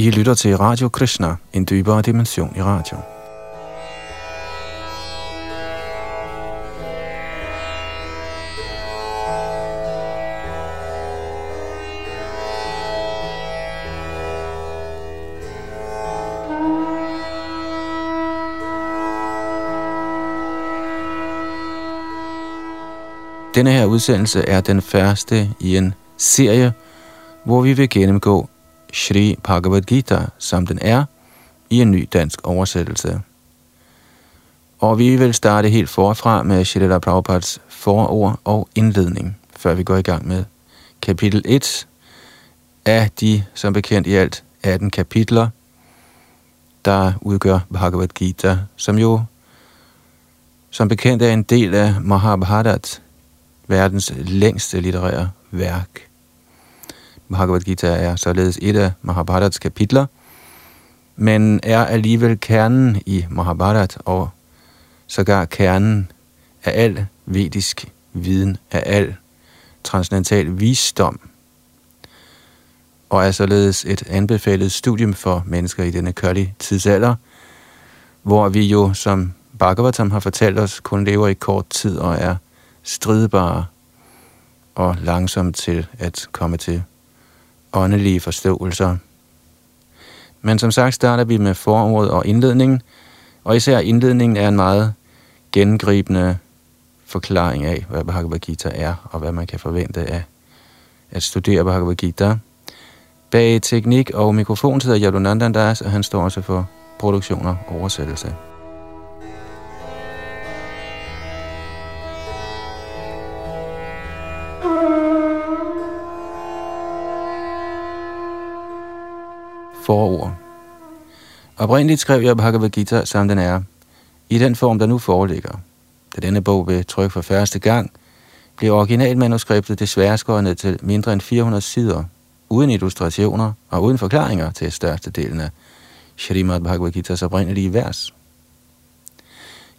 I lytter til Radio Krishna, en dybere dimension i radio. Denne her udsendelse er den første i en serie, hvor vi vil gennemgå Shri Bhagavad Gita, som den er, i en ny dansk oversættelse. Og vi vil starte helt forfra med Shrila Prabhupads forord og indledning, før vi går i gang med kapitel 1 af de, som bekendt i alt, 18 kapitler, der udgør Bhagavad Gita, som jo som bekendt er en del af Mahabharat, verdens længste litterære værk. Bhagavad Gita er således et af Mahabharats kapitler, men er alligevel kernen i Mahabharat og sågar kernen af al vedisk viden, af al transcendental visdom, og er således et anbefalet studium for mennesker i denne kørlige tidsalder, hvor vi jo, som Bhagavatam har fortalt os, kun lever i kort tid og er stridbare og langsomt til at komme til åndelige forståelser. Men som sagt starter vi med forordet og indledningen, og især indledningen er en meget gengribende forklaring af, hvad Bhagavad Gita er, og hvad man kan forvente af at studere Bhagavad Gita. Bag teknik og mikrofon sidder Yadunandandas, og han står også for produktion og oversættelse. Mm. Forord. Oprindeligt skrev jeg Bhagavad Gita, som den er, i den form, der nu foreligger. Da denne bog blev trykt for første gang, blev originalmanuskriptet desværre skåret ned til mindre end 400 sider, uden illustrationer og uden forklaringer til størstedelen af Srimad Bhagavad Gita's oprindelige vers.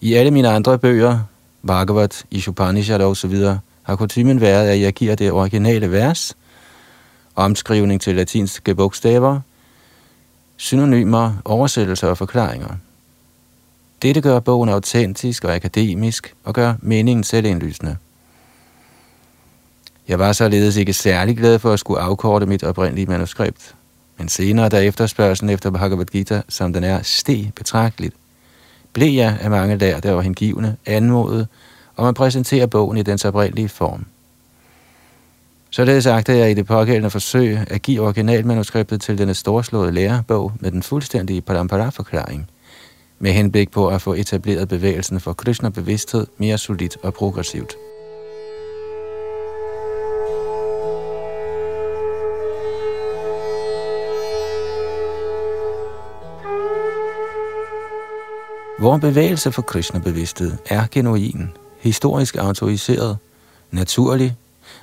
I alle mine andre bøger, Bhagavat, Ishupanishad og så videre, har kutumen været, at jeg giver det originale vers, omskrivning til latinske bogstaver, synonymer, oversættelser og forklaringer. Dette gør bogen autentisk og akademisk og gør meningen selvindlysende. Jeg var således ikke særlig glad for at skulle afkorte mit oprindelige manuskript, men senere, da efterspørgselen efter Bhagavad Gita, som den er, steg betragteligt, blev jeg af mange lærte og hengivne anmodet om at præsentere bogen i dens oprindelige form. Således agter jeg i det pågældende forsøg at give originalmanuskriptet til denne storslåede lærebog med den fuldstændige parampara-forklaring, med henblik på at få etableret bevægelsen for Krishna-bevidsthed mere solidt og progressivt. Vores bevægelse for Krishna-bevidsthed er genuin, historisk autoriseret, naturlig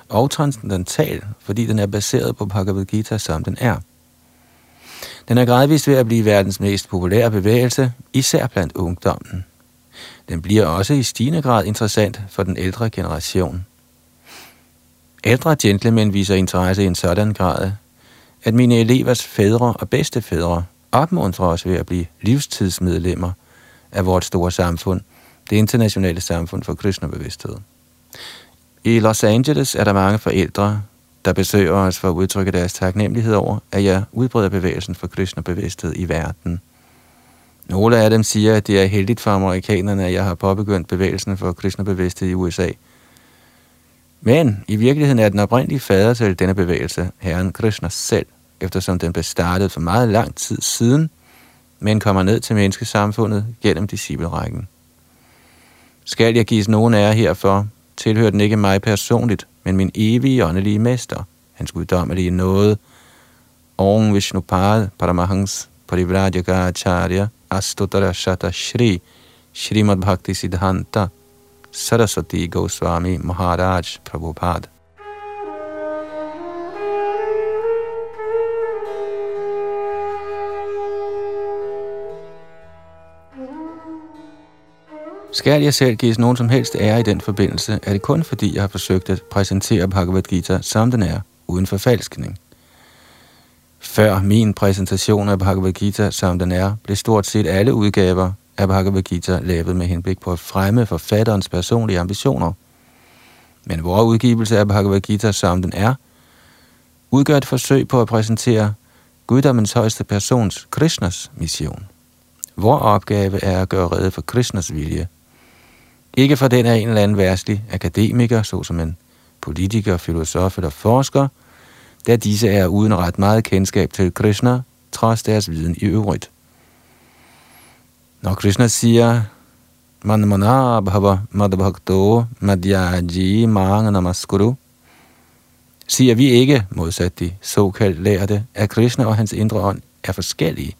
og transcendental, fordi den er baseret på Bhagavad Gita, som den er. Den er gradvist ved at blive verdens mest populære bevægelse, især blandt ungdommen. Den bliver også i stigende grad interessant for den ældre generation. Ældre gentlemen viser interesse i en sådan grad, at mine elevers fædre og bedstefædre opmuntrer os ved at blive livstidsmedlemmer af vores store samfund, det internationale samfund for Krishna-bevidsthed. I Los Angeles er der mange forældre, der besøger os for at udtrykke deres taknemmelighed over, at jeg udbreder bevægelsen for Krishna-bevidsthed i verden. Nogle af dem siger, at det er heldigt for amerikanerne, at jeg har påbegyndt bevægelsen for Krishna-bevidsthed i USA. Men i virkeligheden er den oprindelige fader til denne bevægelse, Herren Krishna selv, eftersom den blev startet for meget lang tid siden, men kommer ned til menneskesamfundet gennem disciplerækken. Skal jeg gives nogen ære herfor, tilhører den ikke mig personligt, men min evige åndelige mester, hans guddommelige nåde. Om Vishnupad Paramahans Parivrajaka Acharya Astotara Shata Shri Shrimad Bhakti Siddhanta Saraswati Goswami Maharaj Prabhupada. Skal jeg selv gives nogen som helst ære i den forbindelse, er det kun fordi, jeg har forsøgt at præsentere Bhagavad Gita, som den er, uden forfalskning. Før min præsentation af Bhagavad Gita, som den er, blev stort set alle udgaver af Bhagavad Gita lavet med henblik på at fremme forfatterens personlige ambitioner. Men vores udgivelse af Bhagavad Gita, som den er, udgør et forsøg på at præsentere guddommens højeste persons, Krishnas mission. Vores opgave er at gøre redde for Krishnas vilje. Ikke for den af en eller anden værtslig akademiker, såsom en politiker, filosof eller forsker, da disse er uden ret meget kendskab til Krishna, trods deres viden i øvrigt. Når Krishna siger, Man mana bhava madhbhakto madhyaji manga namaskuru, siger vi ikke, modsat de såkaldt lærte, at Krishna og hans indre ånd er forskellige.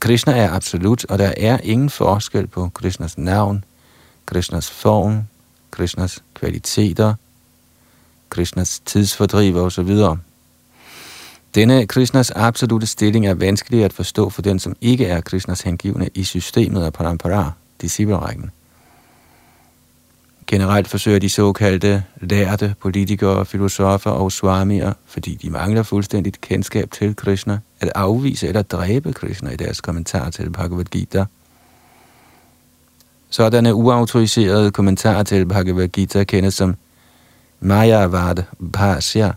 Krishna er absolut, og der er ingen forskel på Krishnas navn, Krishnas form, Krishnas kvaliteter, Krishnas tidsfordriv osv. Denne Krishnas absolute stilling er vanskelig at forstå for den, som ikke er Krishnas hengivne i systemet af parampara, disciplerækken. Generelt forsøger de såkaldte lærte politikere, filosofer og swamier, fordi de mangler fuldstændigt kendskab til Krishna, at afvise eller dræbe Krishna i deres kommentar til Bhagavad Gita. Sådanne uautoriserede kommentarer til Bhagavad Gita kendes som Mayavad Bhasya,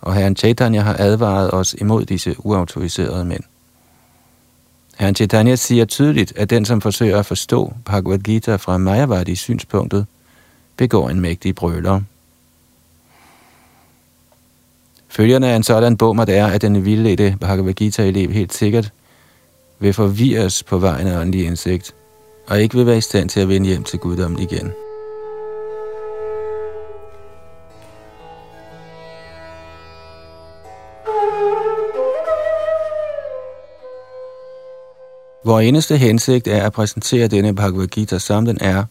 og herren Chaitanya har advaret os imod disse uautoriserede mænd. Herren Chaitanya siger tydeligt, at den, som forsøger at forstå Bhagavad Gita fra Mayavadi synspunktet, begår en mægtig brøler. Følgerne af en sådan bog det er, at den vildledte Bhagavad Gita-elev helt sikkert vil forvirres på vejen af åndelig indsigt, og ikke vil være i stand til at vende hjem til guddommen igen. Vores eneste hensigt er at præsentere denne Bhagavad Gita som den er,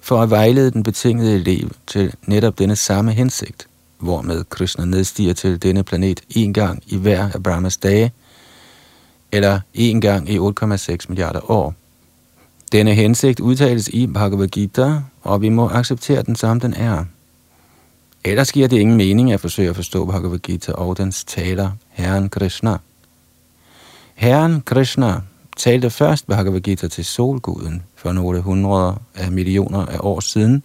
for at vejlede den betingede elev til netop denne samme hensigt, hvormed Krishna nedstiger til denne planet en gang i hver af Brahmas dage, eller en gang i 8,6 milliarder år. Denne hensigt udtales i Bhagavad Gita, og vi må acceptere den som den er. Ellers giver det ingen mening at forsøge at forstå Bhagavad Gita og dens taler, Herren Krishna. Herren Krishna talte først Bhagavad Gita til solguden for nogle hundreder af millioner af år siden.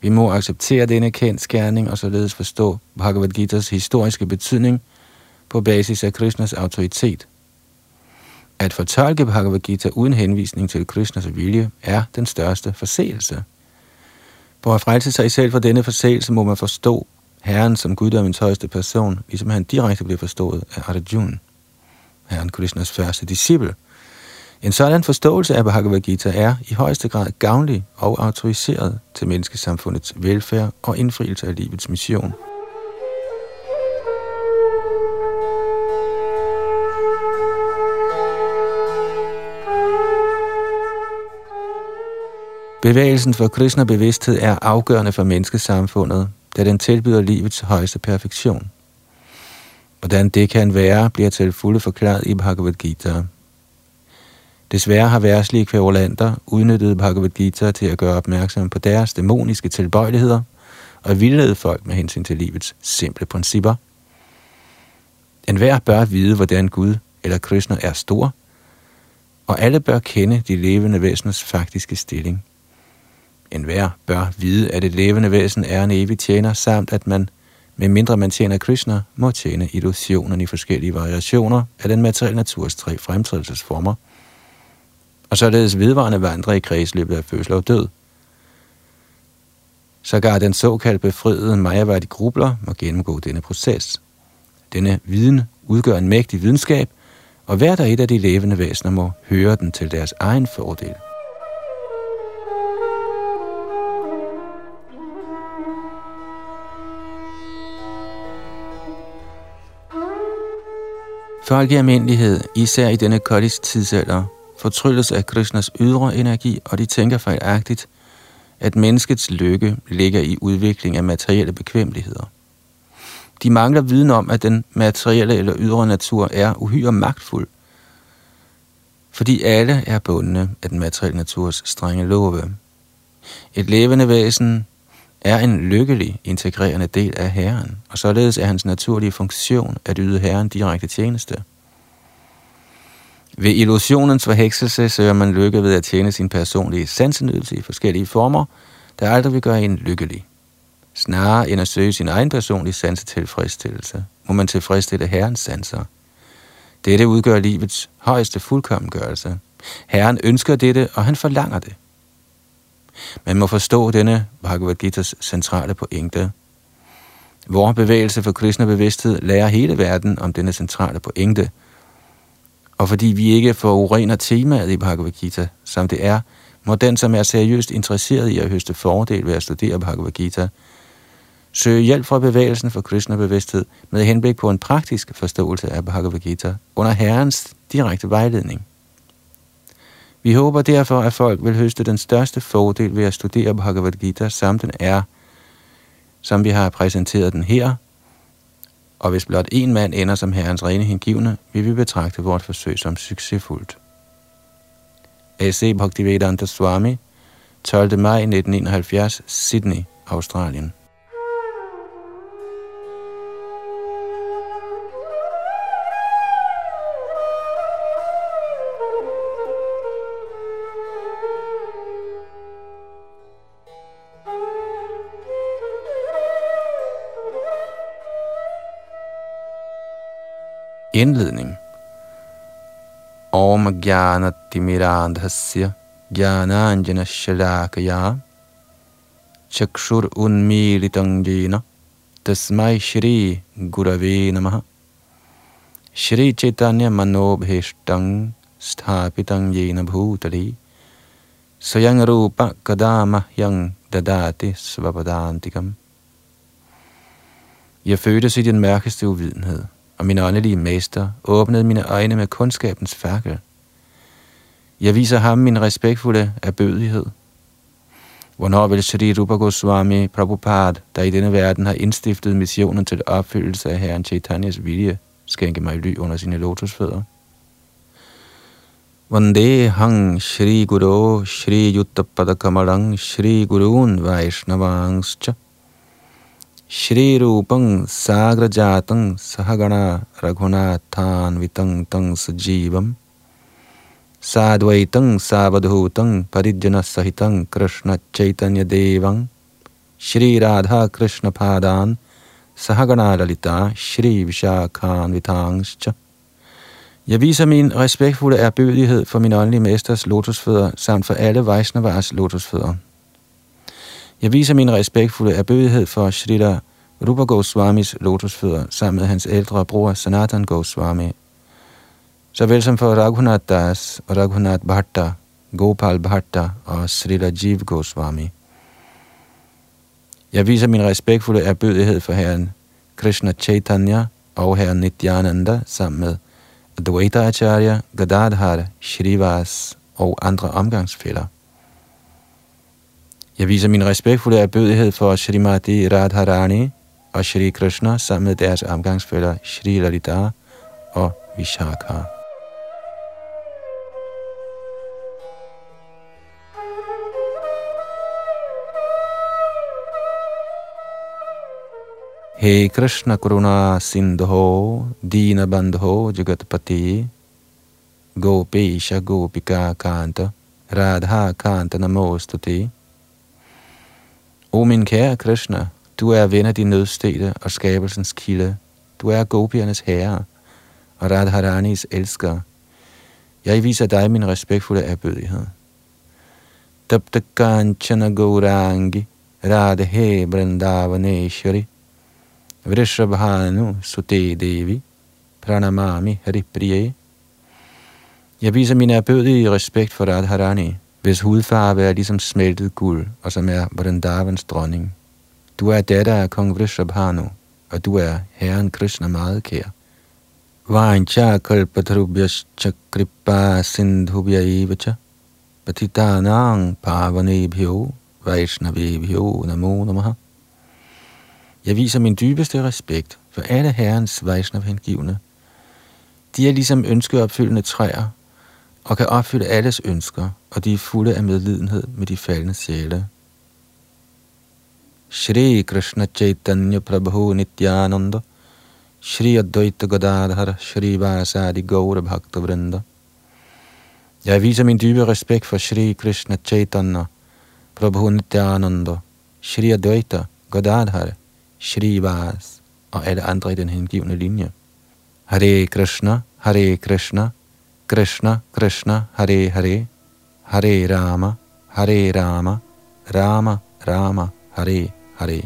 Vi må acceptere denne kendskærning og således forstå Bhagavad Gitas historiske betydning på basis af Krishnas autoritet. At fortolke Bhagavad Gita uden henvisning til Krishnas vilje er den største forseelse. For at frelse sig selv for denne forseelse må man forstå Herren som guddommens højeste person, ligesom han direkte bliver forstået af Arjuna. Herren Krishnas første disciple. En sådan forståelse af Bhagavad Gita er i højeste grad gavnlig og autoriseret til menneskesamfundets velfærd og indfrielse af livets mission. Bevægelsen for Krishna bevidsthed er afgørende for menneskesamfundet, da den tilbyder livets højeste perfektion. Hvordan det kan være, bliver til fulde forklaret i Bhagavad Gita. Desværre har værtslige kværulanter udnyttet Bhagavad Gita til at gøre opmærksom på deres dæmoniske tilbøjeligheder og vildlede folk med hensyn til livets simple principper. En hver bør vide, hvordan Gud eller Krishna er stor, og alle bør kende de levende væseners faktiske stilling. En hver bør vide, at et levende væsen er en evig tjener, samt at man med mindre man tjener Krishna, må tjene illusionen i forskellige variationer af den materielle naturs tre fremtrædelsesformer, og således vedvarende vandre i kredsløbet af fødsel og død. Sågar den såkaldte befriede Mayavadi grubler må gennemgå denne proces. Denne viden udgør en mægtig videnskab, og hver der et af de levende væsener må høre den til deres egen fordel. Folk i almindelighed, især i denne koldis tidsalder, fortrylles af Krishnas ydre energi, og de tænker fejlagtigt, at menneskets lykke ligger i udvikling af materielle bekvemmeligheder. De mangler viden om, at den materielle eller ydre natur er uhyre magtfuld, fordi alle er bundne af den materielle naturs strenge love. Et levende væsen er en lykkelig, integrerende del af Herren, og således er hans naturlige funktion at yde Herren direkte tjeneste. Ved illusionens forhekselse søger man lykke ved at tjene sin personlige sansenydelse i forskellige former, der aldrig vil gøre en lykkelig. Snarere end at søge sin egen personlige sansetilfredsstillelse, må man tilfredsstille Herrens sanser. Dette udgør livets højeste fuldkommengørelse. Herren ønsker dette, og han forlanger det. Man må forstå denne Bhagavad Gita's centrale pointe. Vores bevægelse for kristne bevidsthed lærer hele verden om denne centrale pointe. Og fordi vi ikke får urener temaet i Bhagavad Gita, som det er, må den, som er seriøst interesseret i at høste fordel ved at studere Bhagavad Gita, søge hjælp fra bevægelsen for kristne bevidsthed med henblik på en praktisk forståelse af Bhagavad Gita under Herrens direkte vejledning. Vi håber derfor, at folk vil høste den største fordel ved at studere Bhagavad Gita, som den er, som vi har præsenteret den her. Og hvis blot en mand ender som herrens rene hengivne, vil vi betragte vores forsøg som succesfuldt. A.C. Bhaktivedanta Swami, 12. maj 1971, Sydney, Australien. Indledning Om Gyanatimirandhasya Gyananjana Shalakaya Chakshur Unmilitangina Tasmai Shri Gurave Namaha Shri Chaitanya Manobheshtang Sthapitang Jena Bhutali. Sayang Rupa Kadama Yang Dadati Svapadantikam Jeg fødtes i den mørkeste uvidenhed og min åndelige mester åbnede mine øjne med kundskabens fakkel. Jeg viser ham min respektfulde erbødighed. Hvornår vil Sri Rupa Goswami Prabhupada, der i denne verden har indstiftet missionen til opfyldelse af Herren Chaitanyas vilje, skænke mig ly under sine lotusfødder? Vande hang Shri Guru Shri Yuttapada Kamarang Shri Gurun Vaishnavangscha Shri Rupang Sagrajatang Sahagana Raghunathanvitang Tang Sajivam Sadvaitang Savadhutang Parijana Sahitang Krishna Chaitanya Devang Shri Radha Krishna Padan Sahagana Lalita Shri Vishakhan Vitangscha Jeg viser min respektfulde erbødighed for min åndelige mesters lotusfødder, samt for alle Vaisnavars lotusfødder. Jeg viser min respektfulde erbødighed for Shrita Rupa Goswamis lotusfødder sammen med hans ældre bror Sanatan Goswami, såvel som for Raghunath Das og Raghunath Bhatta, Gopal Bhatta og Srila Jiv Goswami. Jeg viser min respektfulde erbødighed for herren Krishna Chaitanya og herren Nityananda sammen med Advaita Acharya, Gadadhar, Shrivas og andre omgangsfælder. Jeg viser min respektfulde erbødighed for Srimati Radharani og Shri Krishna sammen med deres omgangsfælder Shri Lalita og Vishakha. Hey Krishna Kuruna Sindho Dina Bandho Jagatpati Gopesha Gopika Kanta Radha Kanta Namostuti O min kære Krishna, du er ven af de nødstede og skabelsens kilde. Du er gopiernes herre og Radharanis elsker. Jeg viser dig min respektfulde erbødighed. Tapta Kanchana Gaurangi Radhe Vrindavaneshwari Vrishabhanu Sute Devi Pranamami Haripriye Jeg viser min erbødige respekt for Radharani, hvis hudfarve er ligesom smeltet guld, og som er Vrindavans dronning. Du er datter af kong Vrishabhanu, og du er Herren Krishna meget kær. Vancha kalpatrubhyas chakripa sindhubhya evacha patitanang pavanebhyo vaishnavebhyo namo namaha. Jeg viser min dybeste respekt for alle herrens Vaishnav-hengivne. De er ligesom ønskeopfyldende træer, og kan opfylde alles ønsker, og de er fulde af medlidenhed med de faldende sjæle. Shri Krishna Chaitanya Prabhu Nityananda Shri Advaita Gadadhar Shri Vasadi Gaura Bhakta Vrinda Jeg viser min dybe respekt for Shri Krishna Chaitanya Prabhu Nityananda Shri Advaita Gadadhar Shri Vas og alle andre i den hengivne linje. Hare Krishna, Hare Krishna, Krishna Krishna, Hare Hare, Hare Rama, Hare Rama, Rama Rama, Hare Hare.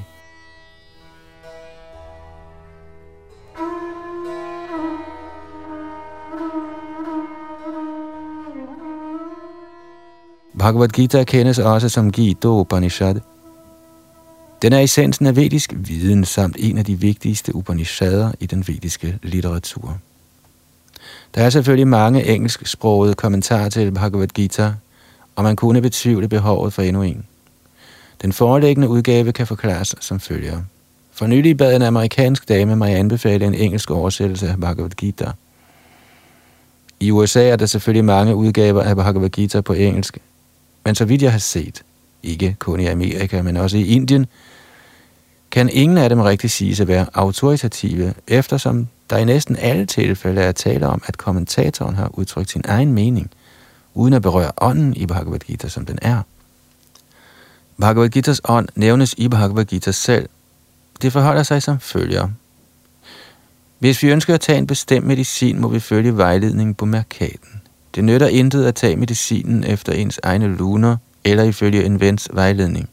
Bhagavad Gita kendes også som Gita Upanishad. Den er essensen af vedisk viden samt en af de vigtigste Upanishader i den vediske litteratur. Der er selvfølgelig mange engelsksprogede kommentarer til Bhagavad Gita, og man kunne betvivle behovet for endnu en. Den foreliggende udgave kan forklares som følger. For nylig bad en amerikansk dame mig anbefale en engelsk oversættelse af Bhagavad Gita. I USA er der selvfølgelig mange udgaver af Bhagavad Gita på engelsk, men så vidt jeg har set, ikke kun i Amerika, men også i Indien, kan ingen af dem rigtig siges at være autoritative, eftersom der i næsten alle tilfælde er tale om, at kommentatoren har udtrykt sin egen mening, uden at berøre ånden i Bhagavad Gita, som den er. Bhagavad Gita's ånd nævnes i Bhagavad Gita selv. Det forholder sig som følger. Hvis vi ønsker at tage en bestemt medicin, må vi følge vejledningen på mærkaten. Det nytter intet at tage medicinen efter ens egne luner eller ifølge en vens vejledning.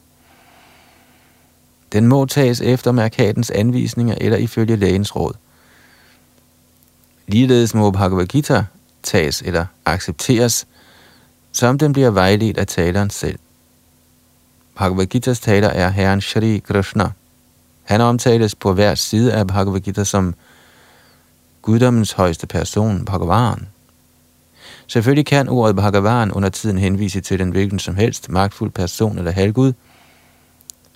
Den må tages efter mærkatens anvisninger eller ifølge lægens råd. Ligeledes må Bhagavad Gita tages eller accepteres, som den bliver vejledt af taleren selv. Bhagavad Gita's taler er Herren Shri Krishna. Han omtales på hver side af Bhagavad Gita som guddommens højeste person, Bhagavan. Selvfølgelig kan ordet Bhagavan under tiden henvise til den hvilken som helst magtfuld person eller halvgud,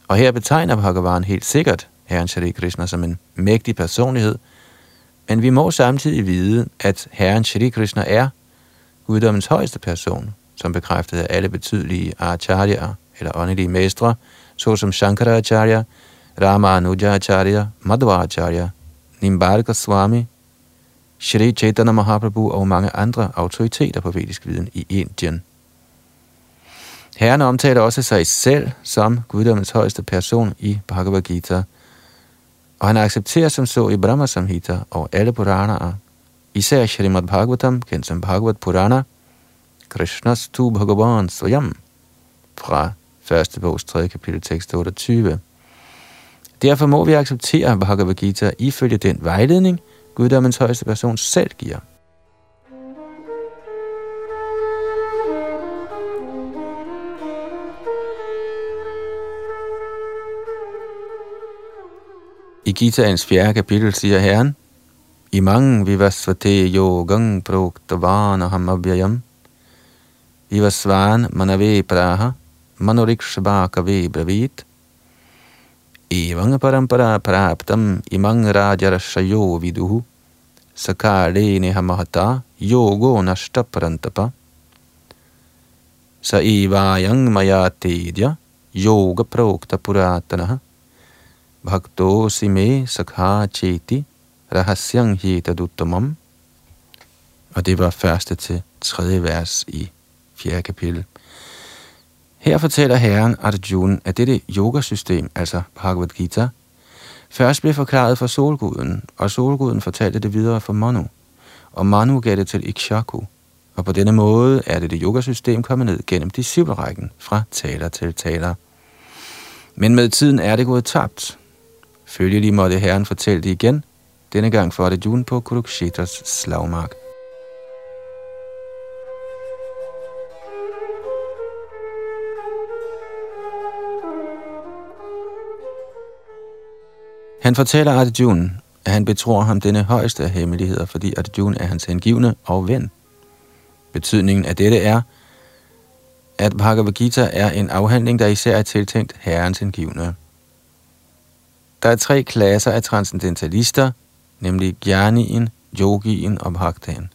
og her betegner Bhagavan helt sikkert Herren Shri Krishna som en mægtig personlighed, men vi må samtidig vide, at Herren Shri Krishna er guddommens højeste person, som bekræftede af alle betydelige acharya eller åndelige mestre, såsom Shankaracharya, Ramanujacharya, Madhvacharya, Nimbarka Swami, Shri Chaitanya Mahaprabhu og mange andre autoriteter på vedisk viden i Indien. Herren omtaler også sig selv som guddommens højeste person i Bhagavad Gita, og han accepterer som så i Brahma Samhita og alle Puranaer, især Shrimad Bhagavatam, kendt som Bhagavad Purana, Krishnas tu Bhagavan Swayam, fra første bogs 3. kapitel tekst 28. Derfor må vi acceptere Bhagavad Gita ifølge den vejledning, guddommens højeste person selv giver. I Gitaens fjerde kapitel siger Herren, I Imang vivasvate yogang proktavana hamabhyayam Vivasvan manave praha manorikshabhakave bravit. Evang parampara praptam imang rajarashayo viduhu sakale nehamahata yogo nashta parantapa sa evayang maya yoga prokta puratanaha bhakto sime sakha cheti rahasyang hitaduttamam. Og det var første til tredje vers i fjerde kapitel. Her fortæller herren Arjuna, at dette yogasystem, altså Bhagavad Gita, først blev forklaret for solguden, og solguden fortalte det videre for Manu, og Manu gav det til Ikshaku. Og på denne måde er det det yogasystem kommet ned gennem disciplerækken fra taler til taler. Men med tiden er det gået tabt, Følgelig måtte herren fortælle det igen, denne gang for Jun på Kurukshetras slagmark. Han fortæller Arjuna, at han betror ham denne højeste af hemmeligheder, fordi Arjuna er hans hengivne og ven. Betydningen af dette er, at Bhagavad Gita er en afhandling, der især er tiltænkt herrens hengivne. Der er tre klasser af transcendentalister, nemlig Gyanien, Yogien og Bhaktan,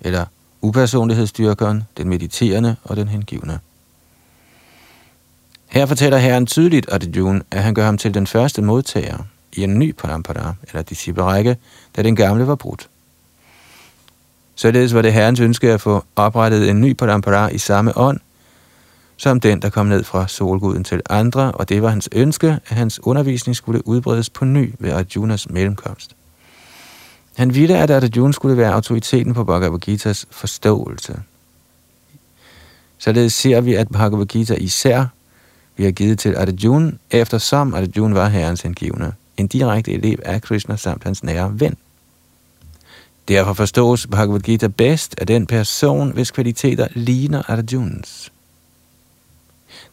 eller upersonlighedsstyrkeren, den mediterende og den hengivne. Her fortæller Herren tydeligt Arjuna, at han gør ham til den første modtager i en ny parampara, eller disciplerække, da den gamle var brudt. Således var det Herrens ønske at få oprettet en ny parampara i samme ånd, som den, der kom ned fra solguden til andre, og det var hans ønske, at hans undervisning skulle udbredes på ny ved Arjunas mellemkomst. Han ville, at Arjuna skulle være autoriteten på Bhagavad Gita's forståelse. Således ser vi, at Bhagavad Gita især bliver givet til Arjuna, eftersom Arjuna var herrens hengivne, en direkte elev af Krishna samt hans nære ven. Derfor forstås Bhagavad Gita bedst af den person, hvis kvaliteter ligner Arjunas.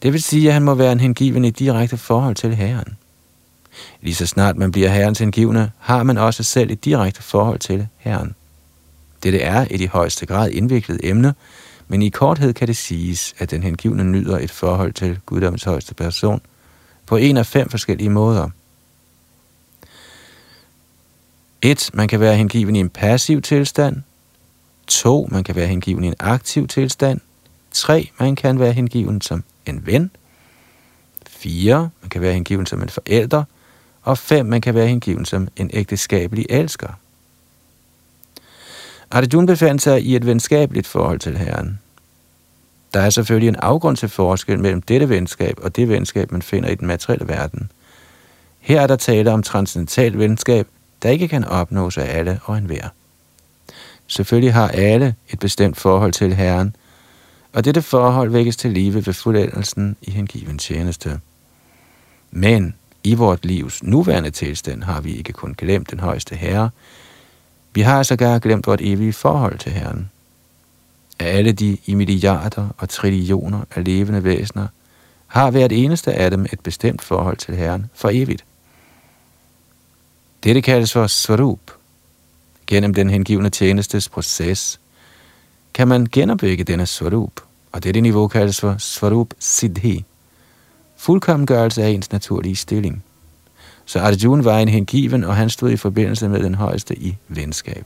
Det vil sige, at han må være en hengiven i direkte forhold til Herren. Lige så snart man bliver Herrens hengivne, har man også selv et direkte forhold til Herren. Dette er et i højeste grad indviklet emne, men i korthed kan det siges, at den hengivne nyder et forhold til guddommens højeste person på en af fem forskellige måder. 1. Man kan være hengiven i en passiv tilstand. 2. Man kan være hengiven i en aktiv tilstand. 3. Man kan være hengiven som en ven. 4. Man kan være hengiven som en forælder. Og 5. Man kan være hengiven som en ægteskabelig elsker. Arjuna befandt sig i et venskabeligt forhold til Herren. Der er selvfølgelig en afgrund til forskel mellem dette venskab og det venskab, man finder i den materielle verden. Her er der tale om transcendental venskab, der ikke kan opnås af alle og enhver. Selvfølgelig har alle et bestemt forhold til Herren, og dette forhold vækkes til live ved fuldendelsen i hengiven tjeneste. Men i vort livs nuværende tilstand har vi ikke kun glemt den højeste Herre, vi har sågar glemt vort evige forhold til Herren. Af alle de i milliarder og trillioner af levende væsener, har hvert eneste af dem et bestemt forhold til Herren for evigt. Dette kaldes for svarup. Gennem den hengivne tjenestes proces kan man genopbygge denne svarup, og dette niveau kaldes for svarup siddhi. Fuldkommengørelse af ens naturlige stilling. Så Arjuna var en hengiven, og han stod i forbindelse med den højeste i venskab.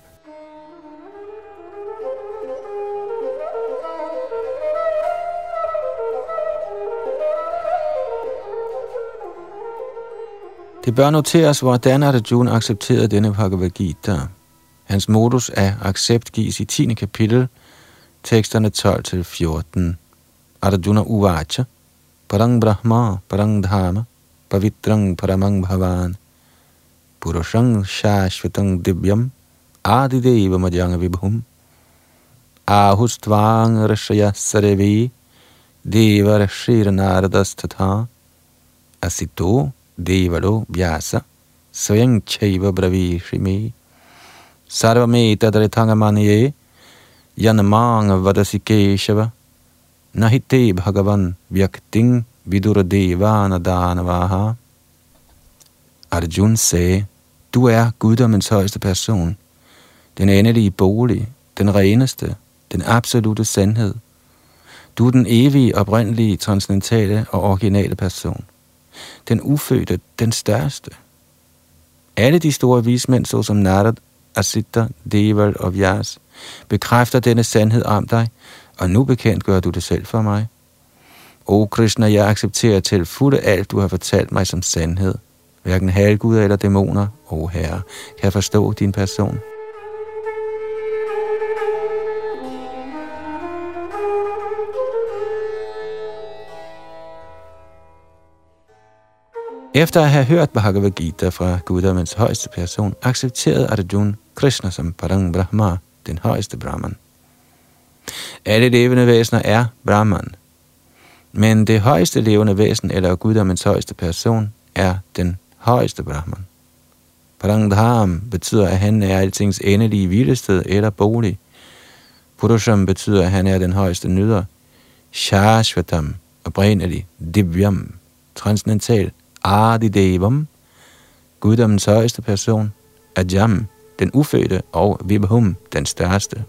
Det bør noteres, hvordan Arjuna accepterede denne Bhagavad Gita. Hans modus af accept gives i 10. kapitel, teksterne 12-14. Arjuna Uvacha, Parang Brahma, Parang Dharma, Pavitrang Paramang Bhavan, Purushang Shashvatang Divyam, Adideva Majang Vibhum, Ahustvang Rishaya Sarevi, Deva Rishir Naradas Tatha, Asito Devalo Vyasa Svayang Chaiva Bravishimi. Sarvameta Drithangamaniye Yanamang Vadasikeshava Nahite Bhagavan Vyakting Viduradevana Danavaha Arjun sagde, du er guddommens højeste person, den endelige bolig, den reneste, den absolute sandhed. Du er den evige, oprindelige, transcendentale og originale person den ufødte, den største. Alle de store vismænd, såsom Narad, Asita, Deval og Vyas, bekræfter denne sandhed om dig, og nu bekendt gør du det selv for mig. O Krishna, jeg accepterer til fulde alt, du har fortalt mig som sandhed. Hverken halvguder eller dæmoner, o Herre, kan forstå din person. Efter at have hørt Bhagavad Gita fra guddommens højeste person, accepterede Arjuna Krishna som Parang Brahma, den højeste Brahman. Alle levende væsener er Brahman, men det højeste levende væsen, eller guddommens højeste person, er den højeste Brahman. Parangdharam betyder, at han er altings endelige hvilested eller bolig. Purusham betyder, at han er den højeste nyder. Shashvatam, oprindelig, Divyam, transcendental, Adidevam, guddommens højeste person, Ajam, den ufødte, og Vibhum, den største.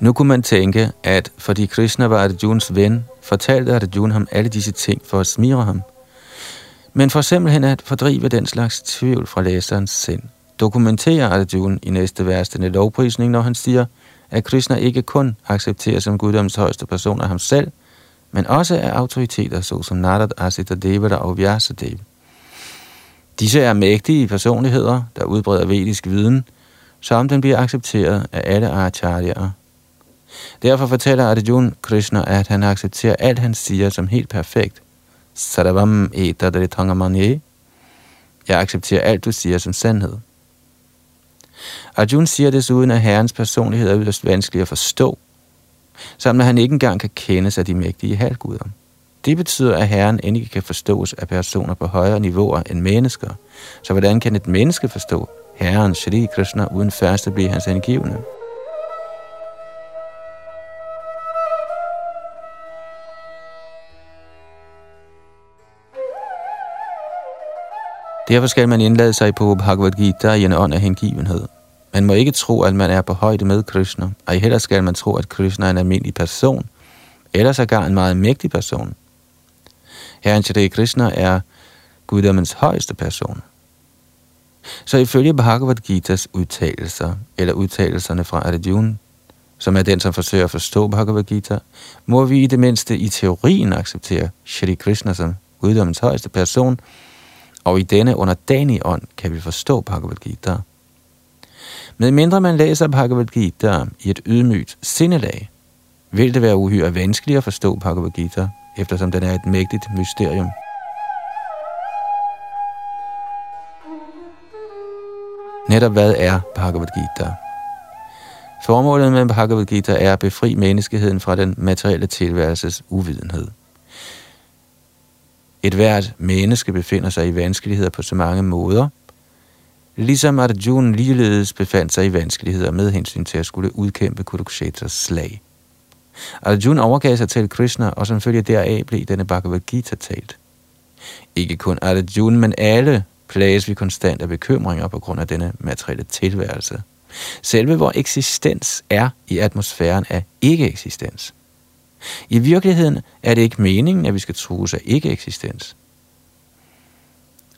Nu kunne man tænke, at fordi Krishna var Arjuns ven, fortalte Arjuna ham alle disse ting for at smire ham. Men for simpelthen at fordrive den slags tvivl fra læserens sind, dokumenterer Arjuna i næste vers denne lovprisning, når han siger, at Krishna ikke kun accepterer som guddoms højeste person af ham selv, men også af autoriteter såsom Narad, Asita Devata og Vyasadeva. Disse er mægtige personligheder, der udbreder vedisk viden, som den bliver accepteret af alle acharyaer. Derfor fortæller Arjuna Krishna, at han accepterer alt, han siger som helt perfekt. Sarvam etadritangamanye. Jeg accepterer alt, du siger som sandhed. Arjuna siger desuden, at herrens personlighed er yderst vanskelig at forstå, samt at han ikke engang kan kendes af de mægtige halvguder. Det betyder, at Herren ikke kan forstås af personer på højere niveauer end mennesker. Så hvordan kan et menneske forstå Herren Shri Krishna uden først at blive hans angivende? Derfor skal man indlade sig på Bhagavad Gita i en ånd af hengivenhed. Man må ikke tro, at man er på højde med Krishna, og heller skal man tro, at Krishna er en almindelig person, eller sågar en meget mægtig person. Herren Shri Krishna er guddommens højeste person. Så ifølge Bhagavad Gita's udtalelser, eller udtalelserne fra Arjuna, som er den, som forsøger at forstå Bhagavad Gita, må vi i det mindste i teorien acceptere Shri Krishna som guddommens højeste person, og i denne underdanige ånd kan vi forstå Bhagavad Gita. Med mindre man læser Bhagavad Gita i et ydmygt sindelag, vil det være uhyre vanskeligt at forstå Bhagavad Gita, eftersom den er et mægtigt mysterium. Netop hvad er Bhagavad Gita? Formålet med Bhagavad Gita er at befri menneskeheden fra den materielle tilværelses uvidenhed. Et hvert menneske befinder sig i vanskeligheder på så mange måder, ligesom Arjuna ligeledes befandt sig i vanskeligheder med hensyn til at skulle udkæmpe Kurukshetras slag. Arjuna overgav sig til Krishna, og som følge deraf blev denne Bhagavad Gita talt. Ikke kun Arjuna, men alle plages vi konstant af bekymringer på grund af denne materielle tilværelse. Selve vores eksistens er i atmosfæren af ikke-eksistens. I virkeligheden er det ikke meningen, at vi skal tro af ikke-eksistens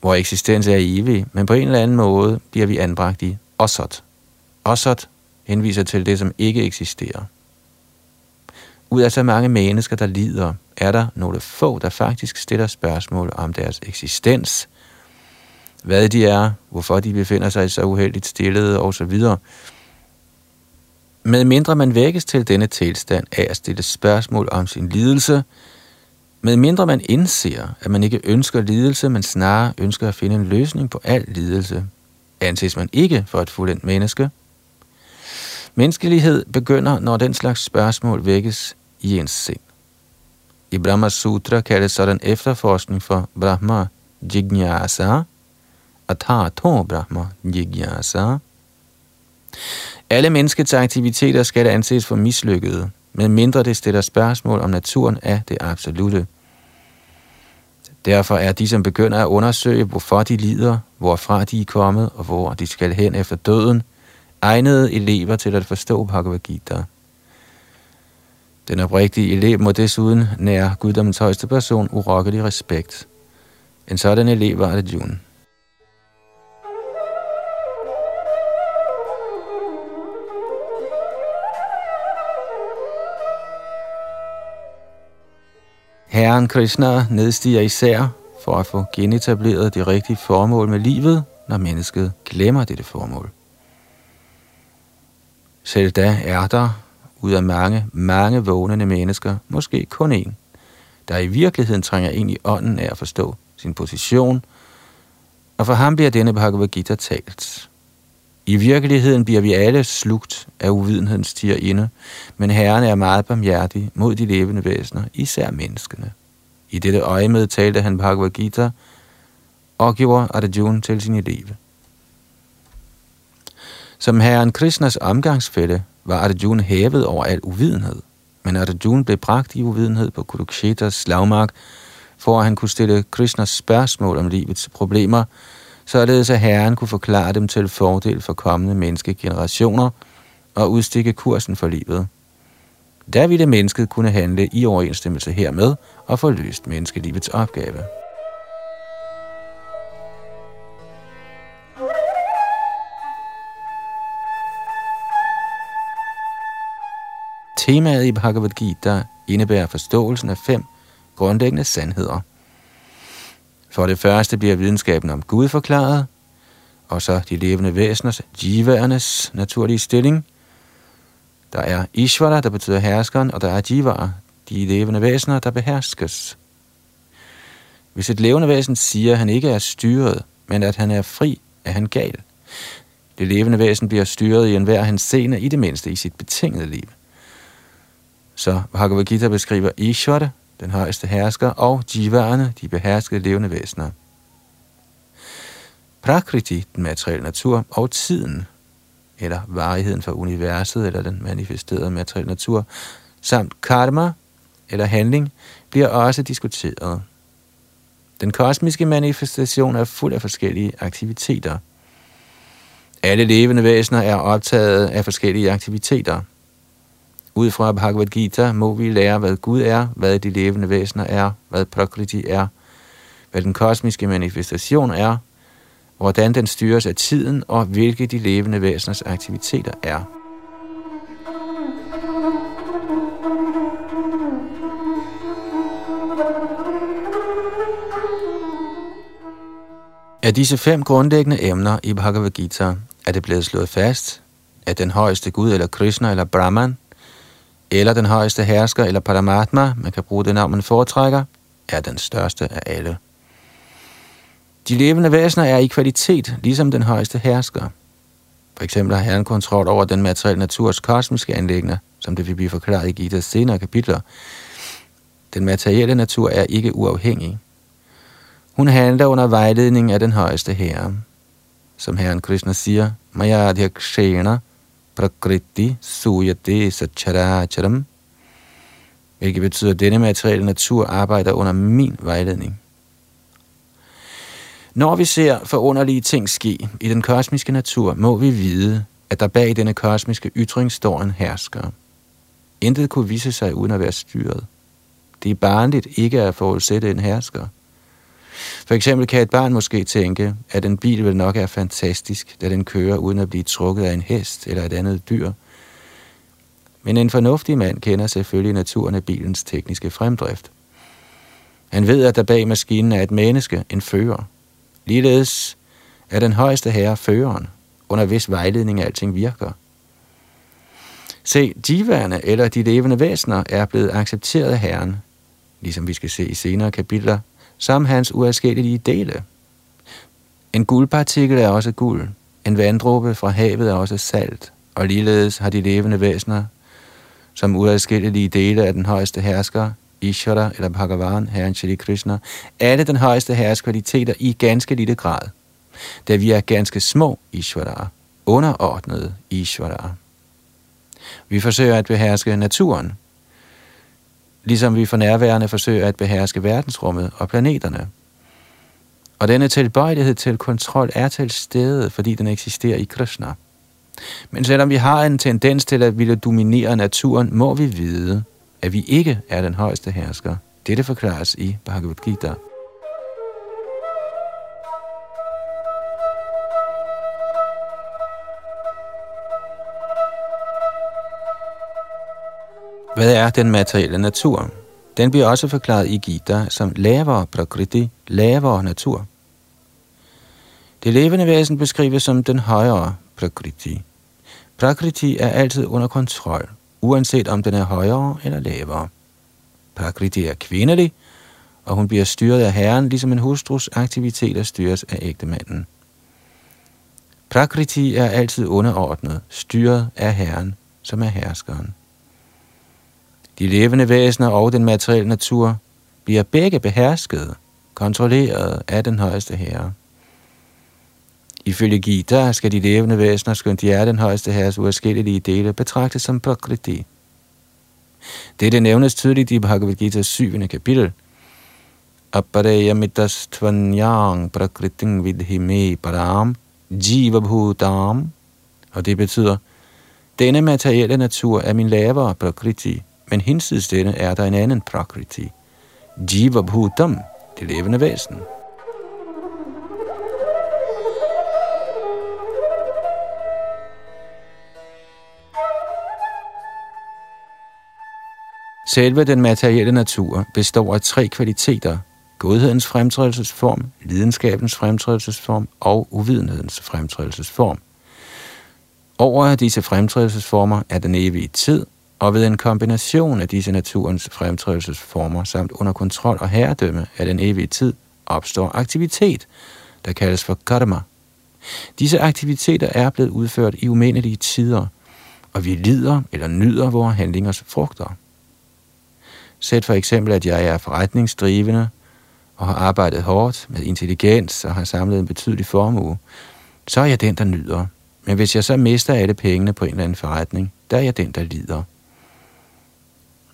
hvor eksistens er evig, men på en eller anden måde bliver vi anbragt i osot. Osot henviser til det, som ikke eksisterer. Ud af så mange mennesker, der lider, er der nogle få, der faktisk stiller spørgsmål om deres eksistens, hvad de er, hvorfor de befinder sig så uheldigt stillede osv. Med mindre man vækkes til denne tilstand af at stille spørgsmål om sin lidelse, med mindre man indser, at man ikke ønsker lidelse, men snarere ønsker at finde en løsning på al lidelse, anses man ikke for et fuldendt menneske. Menneskelighed begynder, når den slags spørgsmål vækkes i ens sind. I Brahma Sutra kaldes sådan efterforskning for Brahma Jignasa, Atato Brahma Jignasa. Alle menneskets aktiviteter skal anses for mislykkede, men mindre det stiller spørgsmål om naturen af det absolute. Derfor er de, som begynder at undersøge, hvorfor de lider, hvorfra de er kommet og hvor de skal hen efter døden, egnede elever til at forstå Bhagavad Gita. Den oprigtige elev må desuden nære guddommens højeste person urokkelig respekt. En sådan elev var Arjuna. Herren Krishna nedstiger især for at få genetableret det rigtige formål med livet, når mennesket glemmer dette formål. Selv da er der, ud af mange, mange vågnende mennesker, måske kun en, der i virkeligheden trænger ind i ånden af at forstå sin position, og for ham bliver denne Bhagavad Gita talt. I virkeligheden bliver vi alle slugt af uvidenhedens tirinde, men Herren er meget barmhjertig mod de levende væsener, især menneskene. I dette øjemed talte han Bhagavad Gita og gjorde Arjuna til sin elev. Som herren Krishnas omgangsfælde var Arjuna hævet over al uvidenhed, men Arjuna blev bragt i uvidenhed på Kurukshetas slagmark, for at han kunne stille Krishnas spørgsmål om livets problemer, således at Herren kunne forklare dem til fordel for kommende menneskegenerationer og udstikke kursen for livet. Der ville mennesket kunne handle i overensstemmelse hermed og få løst menneskelivets opgave. Temaet i Bhagavad Gita indebærer forståelsen af fem grundlæggende sandheder. For det første bliver videnskaben om Gud forklaret, og så de levende væseners, jivaernes naturlige stilling. Der er Ishvara, der betyder herskeren, og der er jivaer, de levende væsener, der beherskes. Hvis et levende væsen siger, at han ikke er styret, men at han er fri, er han gal. Det levende væsen bliver styret i enhver hans scene, i det mindste i sit betingede liv. Så Bhagavad Gita beskriver Ishvara, den højeste hersker, og Jivaerne, de beherskede levende væsener. Prakriti, den materielle natur, og tiden, eller varigheden for universet, eller den manifesterede materielle natur, samt karma, eller handling, bliver også diskuteret. Den kosmiske manifestation er fuld af forskellige aktiviteter. Alle levende væsener er optaget af forskellige aktiviteter. Ud fra Bhagavad Gita må vi lære, hvad Gud er, hvad de levende væsener er, hvad Prakriti er, hvad den kosmiske manifestation er, hvordan den styres af tiden og hvilke de levende væseners aktiviteter er. Af disse fem grundlæggende emner i Bhagavad Gita er det blevet slået fast, at den højeste Gud eller Krishna eller Brahman, eller den højeste hersker eller Paramatma, man kan bruge det navn, man foretrækker, er den største af alle. De levende væsener er i kvalitet, ligesom den højeste hersker. For eksempel har Herren kontrol over den materielle naturs kosmiske anlæggende, som det vil blive forklaret i Gitas senere kapitler. Den materielle natur er ikke uafhængig. Hun handler under vejledning af den højeste herre. Som herren Krishna siger, Maya adhyakshena prakriti suyate sacharacharam, hvilket betyder, at denne materielle natur arbejder under min vejledning. Når vi ser forunderlige ting ske i den kosmiske natur, må vi vide, at der bag denne kosmiske ytring står en hersker. Intet kunne vise sig uden at være styret. Det er barnligt ikke at forudsætte en hersker – for eksempel kan et barn måske tænke, at en bil vel nok er fantastisk, da den kører uden at blive trukket af en hest eller et andet dyr. Men en fornuftig mand kender selvfølgelig naturen af bilens tekniske fremdrift. Han ved, at der bag maskinen er et menneske, en fører. Ligeledes er den højeste herre føreren, under hvis vejledning alting virker. Se, diverne eller de levende væsener er blevet accepteret af Herren, ligesom vi skal se i senere kapitler som hans uadskillelige dele. En guldpartikel er også guld, en vanddråbe fra havet er også salt, og ligeledes har de levende væsener, som uadskillelige dele af den højeste hersker, Ishvara eller Bhagavan, Herren Shri Krishna, alle den højeste herres kvaliteter i ganske lille grad, da vi er ganske små Ishvara, underordnede Ishvara. Vi forsøger at beherske naturen, ligesom vi for nærværende forsøger at beherske verdensrummet og planeterne. Og denne tilbøjelighed til kontrol er til stede, fordi den eksisterer i Krishna. Men selvom vi har en tendens til at ville dominere naturen, må vi vide, at vi ikke er den højeste hersker. Dette forklares i Bhagavad Gita. Hvad er den materielle natur? Den bliver også forklaret i Gita som lavere prakriti, lavere natur. Det levende væsen beskrives som den højere prakriti. Prakriti er altid under kontrol, uanset om den er højere eller lavere. Prakriti er kvindelig, og hun bliver styret af herren, ligesom en hustrus aktiviteter styres af ægtemanden. Prakriti er altid underordnet, styret af herren, som er herskeren. De levende væsener og den materielle natur bliver begge behersket, kontrolleret af den højeste herre. Ifølge Gita skal de levende væsener, skønt de er den højeste herres uafskillelige dele, betragtes som prakriti. Dette nævnes tydeligt i Bhagavad Gita's 7. kapitel. Apareya mitas tvanyang prakriting vidhime param jivabhutam. Og det betyder, denne materielle natur er min lavere prakriti, men hinsides denne er der en anden prakriti. Jiva Bhutam, det levende væsen. Selve den materielle natur består af tre kvaliteter. Godhedens fremtrædelsesform, lidenskabens fremtrædelsesform og uvidenhedens fremtrædelsesform. Over disse fremtrædelsesformer er den evige tid, og ved en kombination af disse naturens fremtrædelsesformer samt under kontrol og herredømme af den evige tid opstår aktivitet, der kaldes for karma. Disse aktiviteter er blevet udført i umennelige tider, og vi lider eller nyder vores handlingers frugter. Sæt for eksempel, at jeg er forretningsdrivende og har arbejdet hårdt med intelligens og har samlet en betydelig formue, så er jeg den, der nyder. Men hvis jeg så mister alle pengene på en eller anden forretning, der er jeg den, der lider.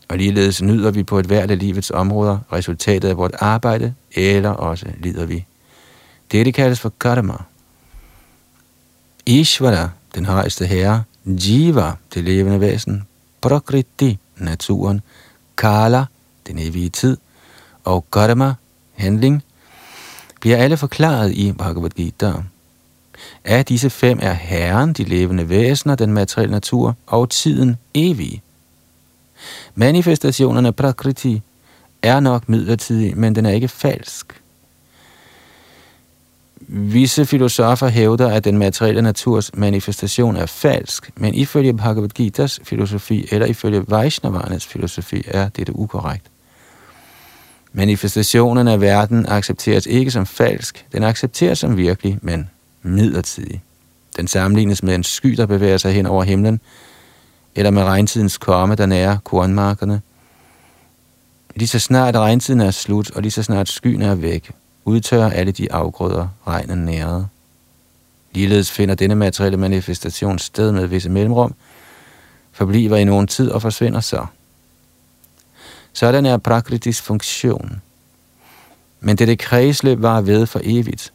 Og ligeledes nyder vi på et hvert af livets områder resultatet af vort arbejde, eller også lider vi. Dette kaldes for karma. Ishvara, den højeste herre, Jiva, det levende væsen, Prakriti, naturen, Kala, den evige tid, og Karma, handling, bliver alle forklaret i Bhagavad Gita. Af disse fem er Herren, de levende væsener, den materielle natur og tiden evig. Manifestationerne Prakriti er nok midlertidig, men den er ikke falsk. Visse filosofer hævder, at den materielle naturs manifestation er falsk, men ifølge Bhagavad Gita's filosofi eller ifølge Vaishnavarnes filosofi er dette ukorrekt. Manifestationen af verden accepteres ikke som falsk, den accepteres som virkelig, men midlertidig. Den sammenlignes med en sky, der bevæger sig hen over himlen, eller med regntidens komme, der nærer kornmarkerne. Lige så snart regntiden er slut, og lige så snart skyen er væk, udtørrer alle de afgrøder, regnen nærede. Ligeledes finder denne materielle manifestation sted med visse mellemrum, forbliver i nogen tid og forsvinder så. Sådan er prakritisk funktion. Men dette kredsløb var ved for evigt.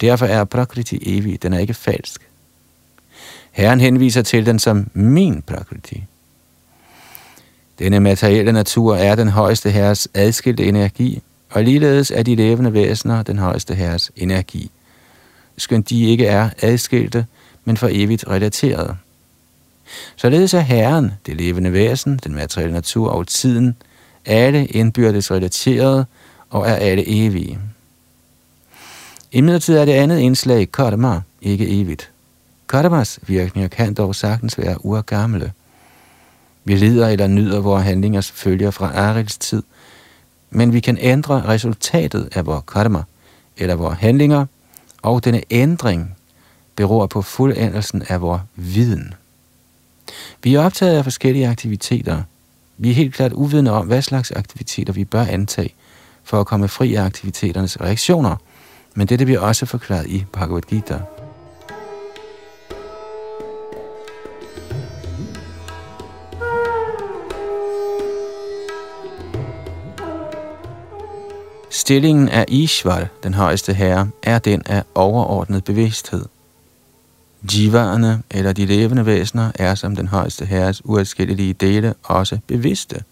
Derfor er prakriti evig, den er ikke falsk. Herren henviser til den som min prakriti. Denne materielle natur er den højeste herres adskilte energi, og ligeledes er de levende væsener den højeste herres energi, skønt de ikke er adskilte, men for evigt relaterede. Således er Herren, det levende væsen, den materielle natur og tiden, alle indbyrdes relaterede og er alle evige. Imidlertid er det andet indslag karma ikke evigt. Karmas virkninger kan dog sagtens være urgamle. Vi lider eller nyder vores handlingers følger fra Arils tid – men vi kan ændre resultatet af vores karma, eller vores handlinger, og denne ændring beror på fuldendelsen af vores viden. Vi er optaget af forskellige aktiviteter. Vi er helt klart uvidende om, hvad slags aktiviteter vi bør antage, for at komme fri af aktiviteternes reaktioner, men dette bliver også forklaret i Bhagavad Gita. Stillingen af Ishvar, den højeste herre, er den af overordnet bevidsthed. Jivaerne, eller de levende væsener, er som den højeste herres uadskillelige dele også bevidste.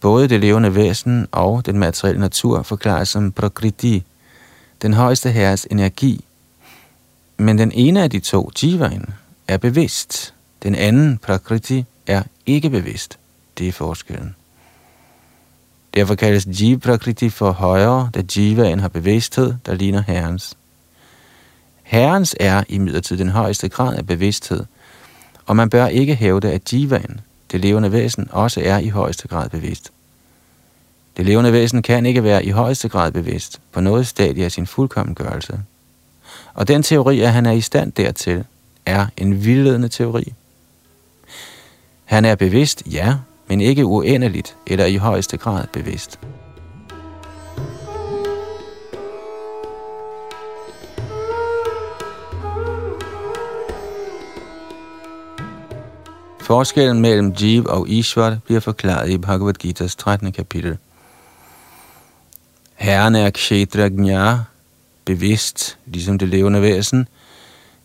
Både det levende væsen og den materielle natur forklares som prakriti, den højeste herres energi. Men den ene af de to, jivaen, er bevidst. Den anden, prakriti, er ikke bevidst. Det er forskellen. Derfor kaldes Jiva Prakriti for højere, da Jivaen har bevidsthed, der ligner Herrens. Herrens er i den højeste grad af bevidsthed, og man bør ikke hævde, at Jivaen, det levende væsen, også er i højeste grad bevidst. Det levende væsen kan ikke være i højeste grad bevidst på noget stadie af sin fuldkommengørelse. Og den teori, at han er i stand dertil, er en vildledende teori. Han er bevidst, ja, men ikke uendeligt eller i højeste grad bevidst. Forskellen mellem Jeev og Ishvar bliver forklaret i Bhagavad Gita's 13. kapitel. Herren er kshetrajna, bevidst, ligesom det levende væsen,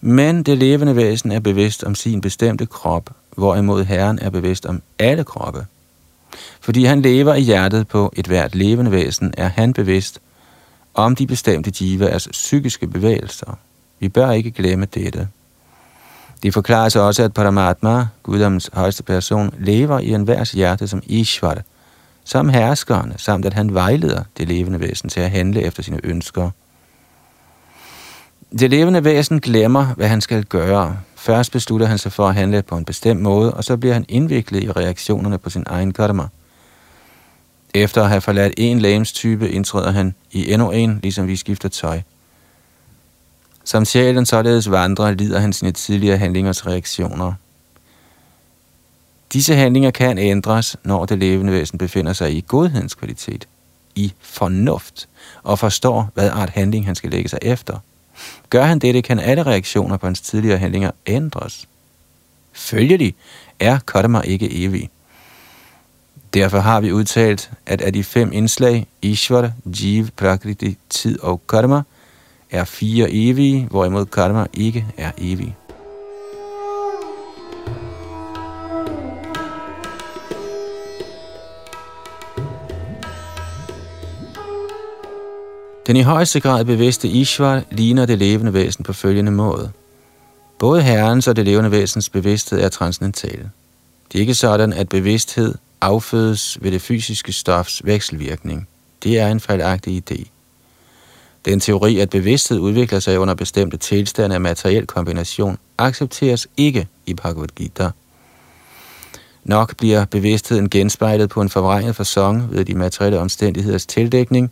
men det levende væsen er bevidst om sin bestemte krop hvorimod Herren er bevidst om alle kroppe. Fordi han lever i hjertet på et hvert levende væsen, er han bevidst om de bestemte jivas psykiske bevægelser. Vi bør ikke glemme dette. Det forklares også, at Paramatma, guddoms højeste person, lever i enhvers hjerte som Ishvara, som herskeren, samt at han vejleder det levende væsen til at handle efter sine ønsker. Det levende væsen glemmer, hvad han skal gøre. Først beslutter han sig for at handle på en bestemt måde, og så bliver han indviklet i reaktionerne på sin egen karma. Efter at have forladt en lægemstype, indtræder han i endnu en, ligesom vi skifter tøj. Som sjælen således vandrer, lider han sine tidligere handlingers reaktioner. Disse handlinger kan ændres, når det levende væsen befinder sig i godhedens kvalitet, i fornuft, og forstår, hvad art handling han skal lægge sig efter. Gør han dette, kan alle reaktioner på hans tidligere handlinger ændres. Følgelig er karma ikke evig. Derfor har vi udtalt, at af de fem indslag, Ishvara, Jiv, Prakriti, Tid og Karma, er fire evige, hvorimod karma ikke er evig. Den i højeste grad bevidste Ishvar ligner det levende væsen på følgende måde. Både Herrens og det levende væsens bevidsthed er transcendentale. Det er ikke sådan, at bevidsthed affødes ved det fysiske stofs vekselvirkning. Det er en fejlagtig idé. Den teori, at bevidsthed udvikler sig under bestemte tilstande af materiel kombination, accepteres ikke i Bhagavad Gita. Nok bliver bevidstheden genspejlet på en forvrænget fasong ved de materielle omstændigheders tildækning,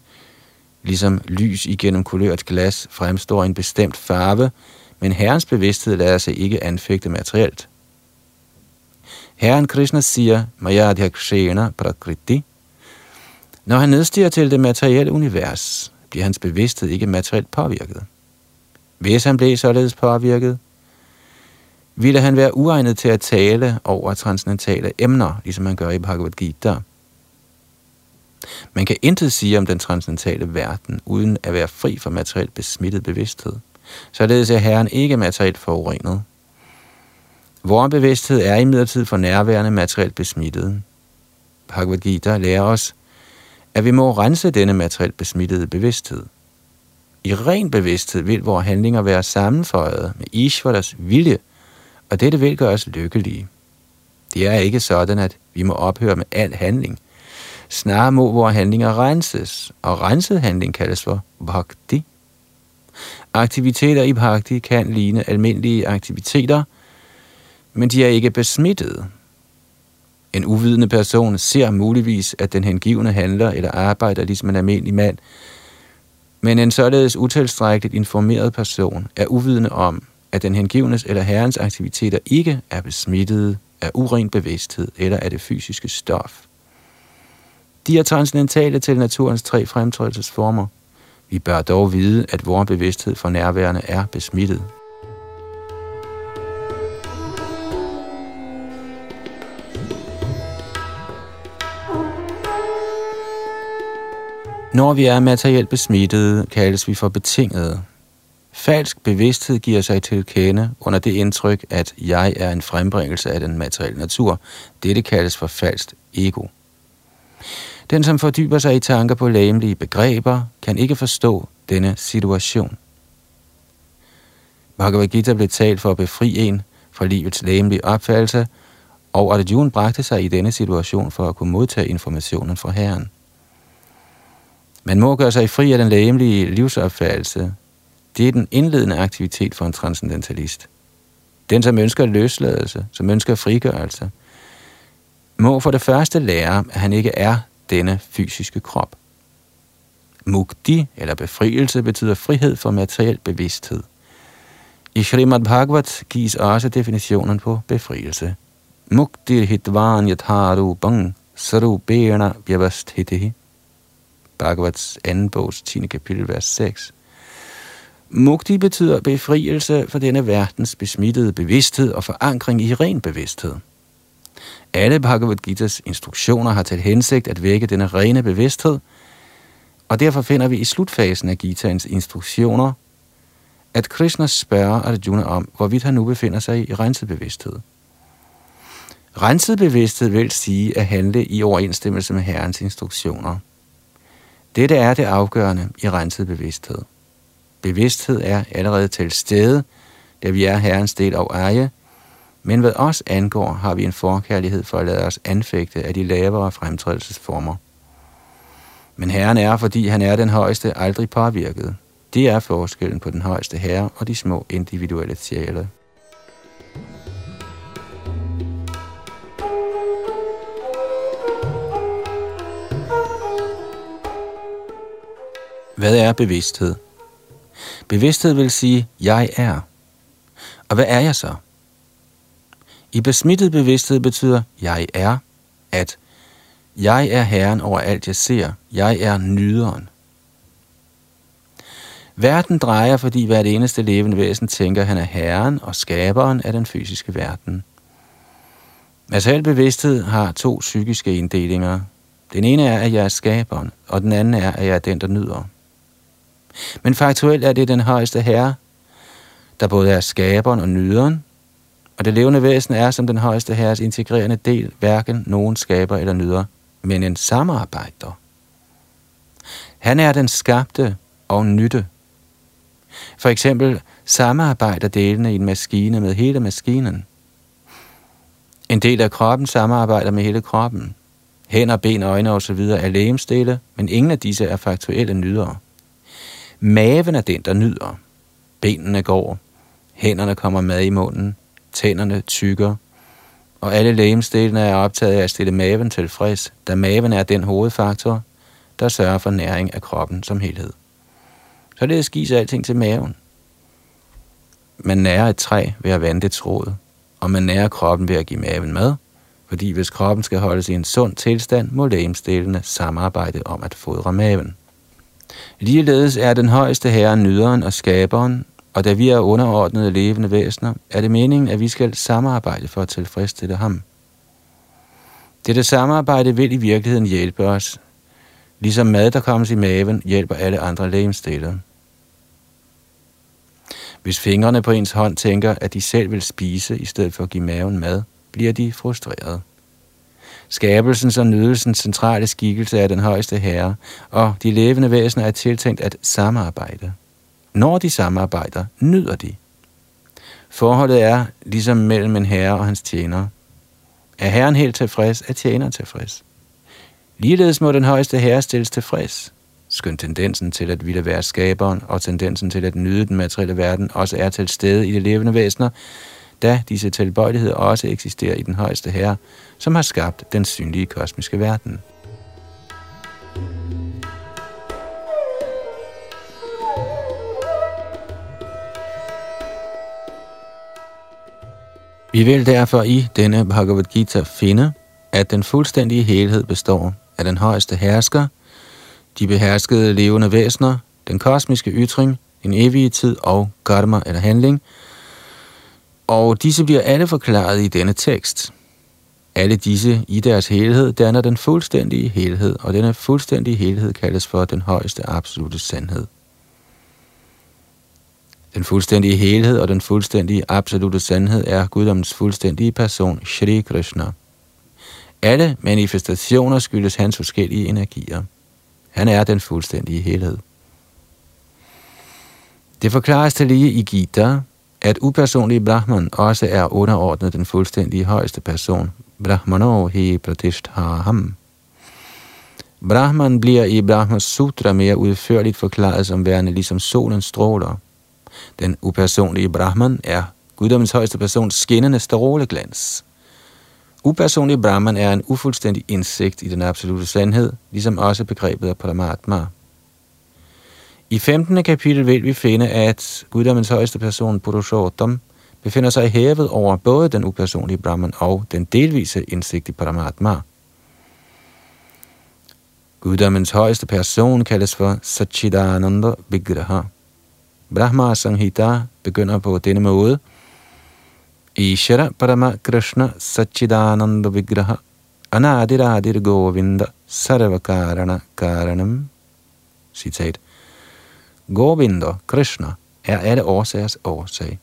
ligesom lys igennem kulørt glas fremstår en bestemt farve, men herrens bevidsthed lader sig ikke anfægte materielt. Herren Krishna siger, Mayadhya Kshena Prakriti. Når han nedstiger til det materielle univers, bliver hans bevidsthed ikke materielt påvirket. Hvis han blev således påvirket, ville han være uegnet til at tale over transcendentale emner, ligesom man gør i Bhagavad Gita. Man kan intet sige om den transcendentale verden, uden at være fri for materielt besmittet bevidsthed. Således er Herren ikke materielt forurenet. Vores bevidsthed er imidlertid for nærværende materielt besmittet. Bhagavad Gita lærer os, at vi må rense denne materielt besmittede bevidsthed. I ren bevidsthed vil vores handlinger være sammenføjet med Ishvaras vilje, og dette vil gøre os lykkelige. Det er ikke sådan, at vi må ophøre med al handling. Snarere må vores handlinger renses, og renset handling kaldes for bhakti. Aktiviteter i bhakti kan ligne almindelige aktiviteter, men de er ikke besmittede. En uvidende person ser muligvis, at den hengivne handler eller arbejder ligesom en almindelig mand, men en således utilstrækkeligt informeret person er uvidende om, at den hengivnes eller herrens aktiviteter ikke er besmittede af uren bevidsthed eller af det fysiske stof. De er transcendentale til naturens tre fremtrædelsesformer. Vi bør dog vide, at vores bevidsthed for nærværende er besmittet. Når vi er materielt besmittede, kaldes vi for betingede. Falsk bevidsthed giver sig til kende under det indtryk, at jeg er en frembringelse af den materielle natur. Dette kaldes for falsk ego. Den, som fordyber sig i tanker på læmelige begreber, kan ikke forstå denne situation. Bhagavad Gita blev talt for at befri en fra livets læmelige opfattelse, og Arjuna bragte sig i denne situation for at kunne modtage informationen fra Herren. Man må gøre sig fri af den lægemlige livsopfattelse. Det er den indledende aktivitet for en transcendentalist. Den, som ønsker løsladelse, som ønsker frigørelse, må for det første lære, at han ikke er denne fysiske krop. Mukti, eller befrielse, betyder frihed for materiel bevidsthed. I Srimad Bhagavat gives også definitionen på befrielse. Mukti hitvan yatharu bang sarubena vyavasthitihi. Bhagavats anden bogs 10. kapitel, vers 6. Mukti betyder befrielse for denne verdens besmittede bevidsthed og forankring i ren bevidsthed. Alle Bhagavad Gita's instruktioner har til hensigt at vække denne rene bevidsthed, og derfor finder vi i slutfasen af Gitaens instruktioner, at Krishna spørger Arjuna om, hvorvidt han nu befinder sig i renset bevidsthed. Renset bevidsthed vil sige at handle i overensstemmelse med Herrens instruktioner – dette er det afgørende i renset bevidsthed. Bevidsthed er allerede til stede, da vi er Herrens del og eje, men hvad os angår, har vi en forkærlighed for at lade os anfægte af de lavere fremtrædelsesformer. Men Herren er, fordi han er den højeste, aldrig påvirket. Det er forskellen på den højeste herre og de små individuelle sjæle. Hvad er bevidsthed? Bevidsthed vil sige, jeg er. Og hvad er jeg så? I besmittet bevidsthed betyder, jeg er, at jeg er herren over alt, jeg ser. Jeg er nyderen. Verden drejer, fordi hvert eneste levende væsen tænker, at han er herren og skaberen af den fysiske verden. al bevidsthed har to psykiske inddelinger. Den ene er, at jeg er skaberen, og den anden er, at jeg er den, der nyder. Men faktuelt er det den højeste herre, der både er skaberen og nyderen, og det levende væsen er som den højeste herres integrerende del, hverken nogen skaber eller nyder, men en samarbejder. Han er den skabte og nytte. For eksempel samarbejder delene i en maskine med hele maskinen. En del af kroppen samarbejder med hele kroppen. Hænder, ben, øjne osv. er lægemstille, men ingen af disse er faktuelle nydere. Maven er den, der nyder. Benene går. Hænderne kommer mad i munden. Tænderne tykkere, Og alle lægemsdelene er optaget af at stille maven tilfreds, da maven er den hovedfaktor, der sørger for næring af kroppen som helhed. Så det gives alting til maven. Man nærer et træ ved at vande dets rod, og man nærer kroppen ved at give maven mad, fordi hvis kroppen skal holdes i en sund tilstand, må lægemsdelene samarbejde om at fodre maven. Ligeledes er den højeste herre nyderen og skaberen, og da vi er underordnede levende væsener, er det meningen, at vi skal samarbejde for at tilfredsstille ham. Dette samarbejde vil i virkeligheden hjælpe os. Ligesom mad, der kommer i maven, hjælper alle andre lægemsteder. Hvis fingrene på ens hånd tænker, at de selv vil spise i stedet for at give maven mad, bliver de frustrerede. Skabelsens og nydelsens centrale skikkelse er den højeste herre, og de levende væsener er tiltænkt at samarbejde. Når de samarbejder, nyder de. Forholdet er ligesom mellem en herre og hans tjener. Er herren helt tilfreds, er tjeneren tilfreds. Ligeledes må den højeste herre stilles tilfreds. skøn tendensen til at ville være skaberen og tendensen til at nyde den materielle verden også er til stede i de levende væsener, da disse tilbøjeligheder også eksisterer i den højeste herre, som har skabt den synlige kosmiske verden. Vi vil derfor i denne Bhagavad Gita finde, at den fuldstændige helhed består af den højeste hersker, de beherskede levende væsener, den kosmiske ytring, en evige tid og karma eller handling, og disse bliver alle forklaret i denne tekst. Alle disse i deres helhed danner den fuldstændige helhed, og denne fuldstændige helhed kaldes for den højeste absolute sandhed. Den fuldstændige helhed og den fuldstændige absolute sandhed er guddommens fuldstændige person, Shri Krishna. Alle manifestationer skyldes hans forskellige energier. Han er den fuldstændige helhed. Det forklares til lige i Gita, at upersonlig Brahman også er underordnet den fuldstændige højeste person, Brahmano hi pratishthaham. Brahman bliver i Brahmas Sutra mere udførligt forklaret som værende ligesom solens stråler. Den upersonlige Brahman er guddommens højeste persons skinnende stråleglans. Upersonlig Brahman er en ufuldstændig indsigt i den absolute sandhed, ligesom også begrebet af Paramatma. I 15. kapitel vil vi finde, at guddommens højeste person, Purushottam, befinder sig hævet over både den upersonlige Brahman og den delvise indsigt i Paramatma. Guddommens højeste person kaldes for Satchidananda Vigraha. Brahma Sanghita begynder på denne måde. Ishara Parama Krishna Satchidananda Vigraha Anadiradir Govinda Sarvakarana Karanam Citat Govinda, Krishna, er alle årsagers årsag.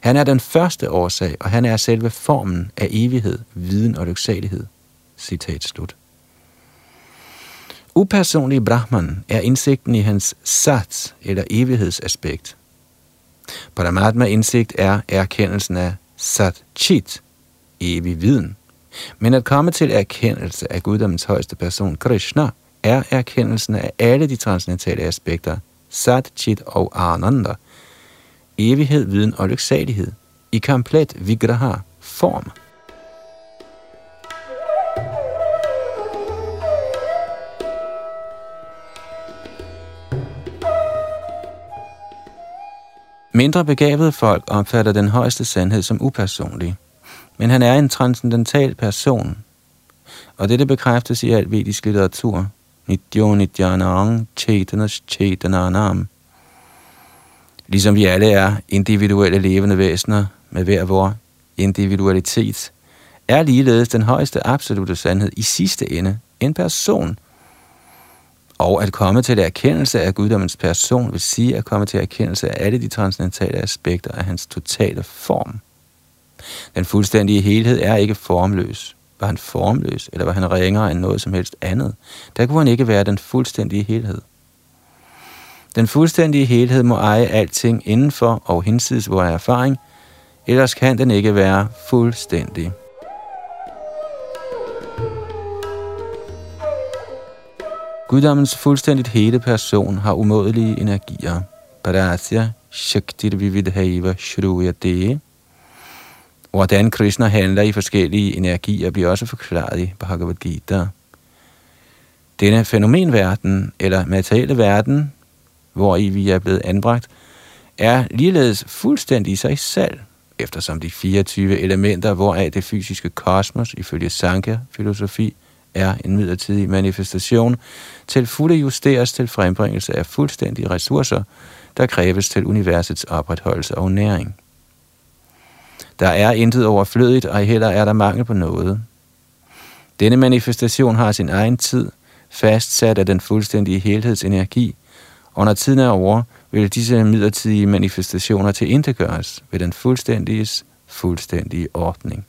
Han er den første årsag, og han er selve formen af evighed, viden og lyksalighed. Citat slut upersonlige Brahman er indsigten i hans sat eller evighedsaspekt. Paramatma indsigt er erkendelsen af Sat Chit, evig viden. Men at komme til erkendelse af guddommens højeste person, Krishna, er erkendelsen af alle de transcendentale aspekter, Sat, Chit og Ananda, evighed, viden og lyksalighed, i komplet vigraha, form. Mindre begavede folk opfatter den højeste sandhed som upersonlig, men han er en transcendental person, og dette bekræftes i al vedisk litteratur. Nityo nityanang chetanas chetananam. Ligesom vi alle er individuelle levende væsener med hver vor individualitet, er ligeledes den højeste absolute sandhed i sidste ende en person – og at komme til erkendelse af guddommens person vil sige at komme til erkendelse af alle de transcendentale aspekter af hans totale form. Den fuldstændige helhed er ikke formløs. Var han formløs, eller var han ringere end noget som helst andet? Der kunne han ikke være den fuldstændige helhed. Den fuldstændige helhed må eje alting indenfor og hinsides vores erfaring, ellers kan den ikke være fuldstændig. Guddommens fuldstændigt hele person har umådelige energier. Parasya Shaktir Vividhaiva Shruyate. Hvordan Krishna handler i forskellige energier bliver også forklaret i Bhagavad Gita. Denne fænomenverden, eller materielle verden, hvor i vi er blevet anbragt, er ligeledes fuldstændig i sig selv, eftersom de 24 elementer, hvoraf det fysiske kosmos ifølge Sankhya-filosofi er en midlertidig manifestation, til fulde justeres til frembringelse af fuldstændige ressourcer, der kræves til universets opretholdelse og næring. Der er intet overflødigt, og heller er der mangel på noget. Denne manifestation har sin egen tid, fastsat af den fuldstændige helhedsenergi, og når tiden er over, vil disse midlertidige manifestationer til gøres ved den fuldstændiges fuldstændige ordning.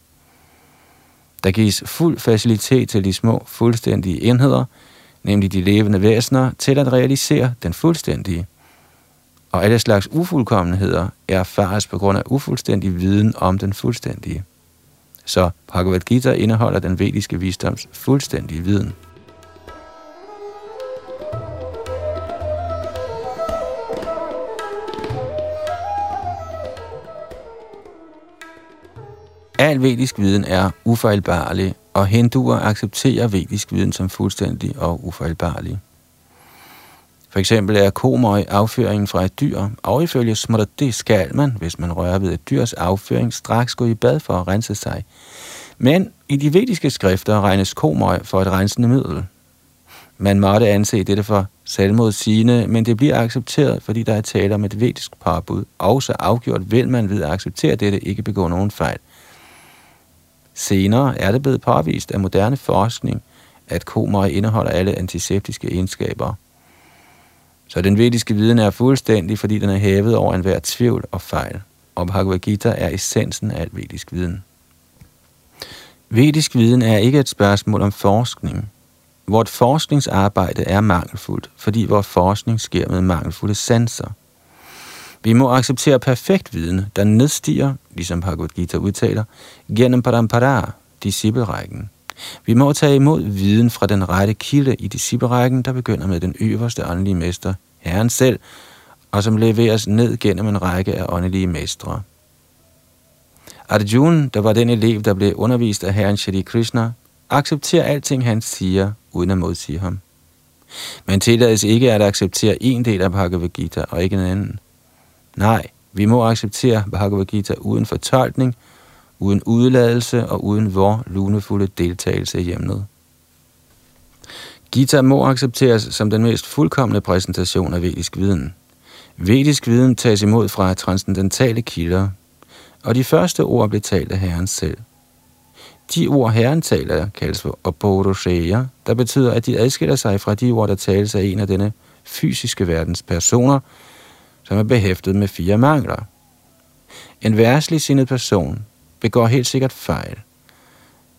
Der gives fuld facilitet til de små fuldstændige enheder, nemlig de levende væsener, til at realisere den fuldstændige. Og alle slags ufuldkommenheder erfares på grund af ufuldstændig viden om den fuldstændige. Så Bhagavad Gita indeholder den vediske visdoms fuldstændige viden. Al vedisk viden er ufejlbarlig, og hinduer accepterer vedisk viden som fuldstændig og ufejlbarlig. For eksempel er komøj afføringen fra et dyr, og ifølge det skal man, hvis man rører ved et dyrs afføring, straks gå i bad for at rense sig. Men i de vediske skrifter regnes komøj for et rensende middel. Man måtte anse dette for selvmodsigende, men det bliver accepteret, fordi der er tale om et vedisk parbud, og så afgjort vil man ved at acceptere dette ikke begå nogen fejl. Senere er det blevet påvist af moderne forskning, at komøg indeholder alle antiseptiske egenskaber. Så den vediske viden er fuldstændig, fordi den er hævet over enhver tvivl og fejl. Og Bhagavad Gita er essensen af al vedisk viden. Vedisk viden er ikke et spørgsmål om forskning. Vort forskningsarbejde er mangelfuldt, fordi vores forskning sker med mangelfulde sanser. Vi må acceptere perfekt viden, der nedstiger, ligesom Bhagavad Gita udtaler, gennem parampara, disciplerækken. Vi må tage imod viden fra den rette kilde i disciplerækken, der begynder med den øverste åndelige mester, Herren selv, og som leveres ned gennem en række af åndelige mestre. Arjun, der var den elev, der blev undervist af Herren Shri Krishna, accepterer alting, han siger, uden at modsige ham. Men tillades ikke at acceptere en del af Bhagavad Gita og ikke en anden. Nej, vi må acceptere Bhagavad Gita uden fortolkning, uden udladelse og uden vor lunefulde deltagelse i hjemmet. Gita må accepteres som den mest fuldkommende præsentation af vedisk viden. Vedisk viden tages imod fra transcendentale kilder, og de første ord blev talt af Herren selv. De ord, Herren taler, kaldes for Apodosheya, der betyder, at de adskiller sig fra de ord, der tales af en af denne fysiske verdens personer, som er behæftet med fire mangler. En værslig sindet person begår helt sikkert fejl,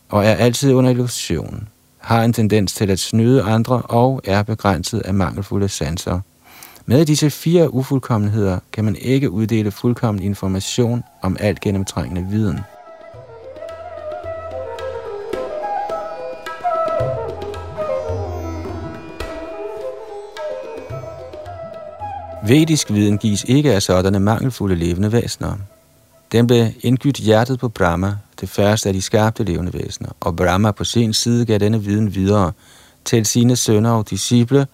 og er altid under illusion, har en tendens til at snyde andre og er begrænset af mangelfulde sanser. Med disse fire ufuldkommenheder kan man ikke uddele fuldkommen information om alt gennemtrængende viden. Vedisk viden gives ikke af sådanne mangelfulde levende væsener. Den blev indgydt hjertet på Brahma, det første af de skabte levende væsener, og Brahma på sin side gav denne viden videre til sine sønner og disciple,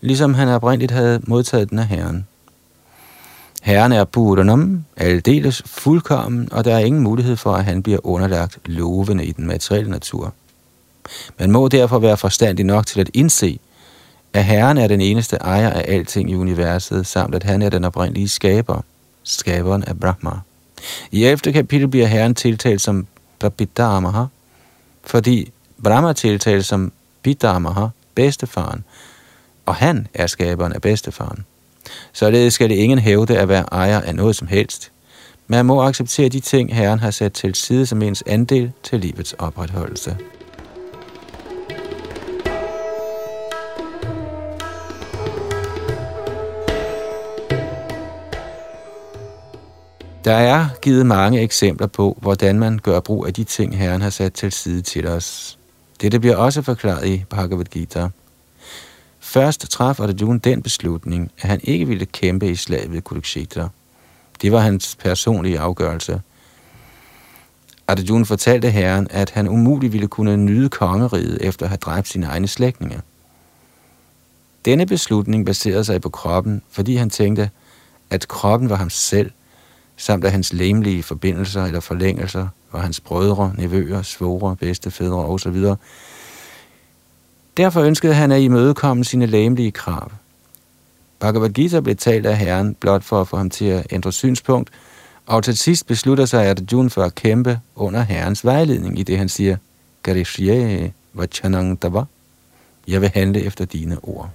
ligesom han oprindeligt havde modtaget den af Herren. Herren er Buddhanam, aldeles fuldkommen, og der er ingen mulighed for, at han bliver underlagt lovene i den materielle natur. Man må derfor være forstandig nok til at indse, at Herren er den eneste ejer af alting i universet, samt at han er den oprindelige skaber, skaberen af Brahma. I 11. kapitel bliver Herren tiltalt som Prabhidamaha, fordi Brahma tiltales som Bidamaha, bedstefaren, og han er skaberen af bedstefaren. Således skal det ingen hævde at være ejer af noget som helst. Man må acceptere de ting, Herren har sat til side som ens andel til livets opretholdelse. Der er givet mange eksempler på, hvordan man gør brug af de ting, Herren har sat til side til os. Dette bliver også forklaret i Bhagavad Gita. Først traf Arjuna den beslutning, at han ikke ville kæmpe i slaget ved Kurukshetra. Det var hans personlige afgørelse. Arjuna fortalte herren, at han umuligt ville kunne nyde kongeriget efter at have dræbt sine egne slægtninge. Denne beslutning baserede sig på kroppen, fordi han tænkte, at kroppen var ham selv – samt af hans lemlige forbindelser eller forlængelser, og hans brødre, nevøer, svoger, bedstefædre osv. Derfor ønskede han at imødekomme sine læmelige krav. Bhagavad Gita blev talt af Herren blot for at få ham til at ændre synspunkt, og til sidst beslutter sig Arjuna for at kæmpe under Herrens vejledning, i det han siger, Garishye Vachanang Dava. Jeg vil handle efter dine ord.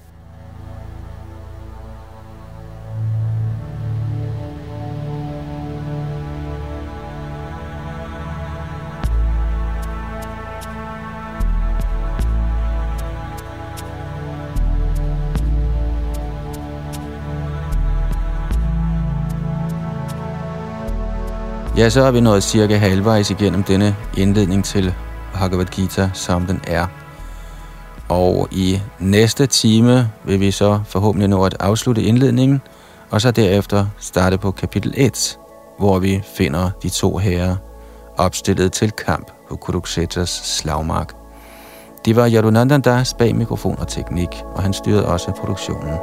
Ja, så er vi nået cirka halvvejs igennem denne indledning til Bhagavad Gita, som den er. Og i næste time vil vi så forhåbentlig nå at afslutte indledningen, og så derefter starte på kapitel 1, hvor vi finder de to herrer opstillet til kamp på Kuruksetras slagmark. Det var Yadunandan Das bag mikrofon og teknik, og han styrede også produktionen.